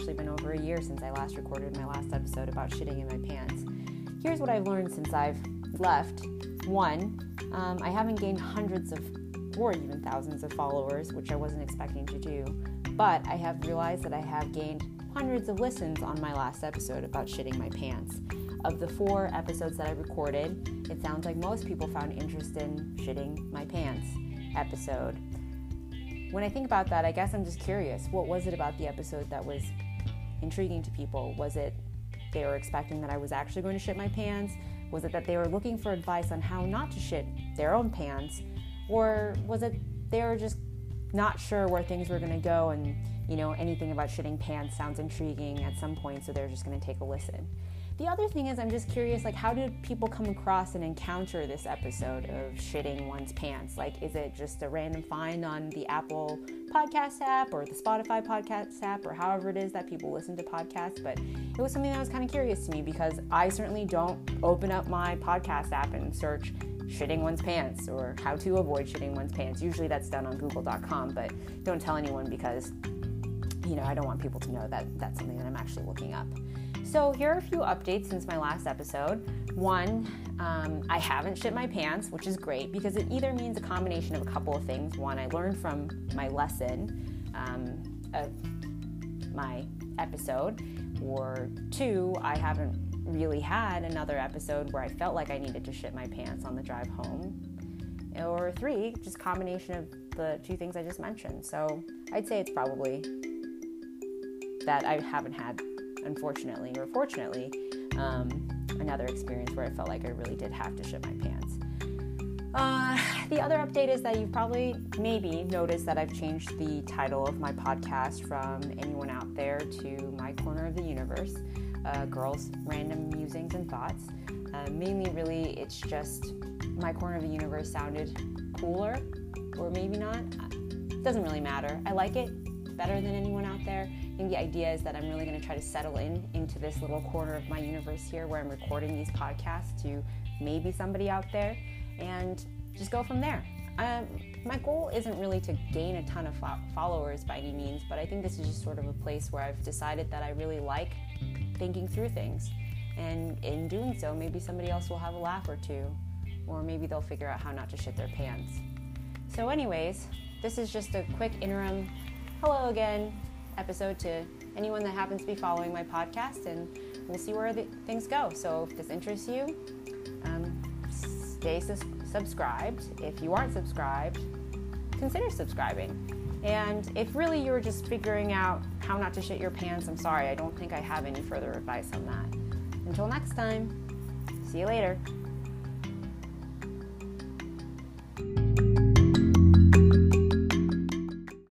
actually been over a year since I last recorded my last episode about shitting in my pants. Here's what I've learned since I've left. One, um, I haven't gained hundreds of or even thousands of followers, which I wasn't expecting to do, but I have realized that I have gained hundreds of listens on my last episode about shitting my pants. Of the four episodes that I recorded, it sounds like most people found interest in shitting my pants episode. When I think about that, I guess I'm just curious what was it about the episode that was intriguing to people? Was it they were expecting that I was actually going to shit my pants? Was it that they were looking for advice on how not to shit their own pants? Or was it they were just not sure where things were going to go and, you know, anything about shitting pants sounds intriguing at some point, so they're just going to take a listen? The other thing is, I'm just curious, like, how did people come across and encounter this episode of shitting one's pants? Like, is it just a random find on the Apple Podcast app or the Spotify Podcast app or however it is that people listen to podcasts? But it was something that was kind of curious to me because I certainly don't open up my podcast app and search shitting one's pants or how to avoid shitting one's pants. Usually that's done on google.com, but don't tell anyone because, you know, I don't want people to know that that's something that I'm actually looking up. So, here are a few updates since my last episode. One, um, I haven't shit my pants, which is great because it either means a combination of a couple of things. One, I learned from my lesson um, of my episode, or two, I haven't really had another episode where I felt like I needed to shit my pants on the drive home. Or three, just combination of the two things I just mentioned. So I'd say it's probably that I haven't had unfortunately or fortunately, um, another experience where I felt like I really did have to shit my pants. Uh, the other update is that you've probably maybe noticed that I've changed the title of my podcast from Anyone Out There to My Corner of the Universe uh, Girls' Random Musings and Thoughts. Uh, mainly, really, it's just My Corner of the Universe sounded cooler, or maybe not. It doesn't really matter. I like it better than anyone out there think the idea is that I'm really going to try to settle in into this little corner of my universe here where I'm recording these podcasts to maybe somebody out there and just go from there. Um, my goal isn't really to gain a ton of followers by any means, but I think this is just sort of a place where I've decided that I really like thinking through things. And in doing so, maybe somebody else will have a laugh or two, or maybe they'll figure out how not to shit their pants. So, anyways, this is just a quick interim hello again episode to anyone that happens to be following my podcast, and we'll see where the, things go. So if this interests you, um, stay sus- subscribed. If you aren't subscribed, consider subscribing. And if really you're just figuring out how not to shit your pants, I'm sorry, I don't think I have any further advice on that. Until next time, see you later.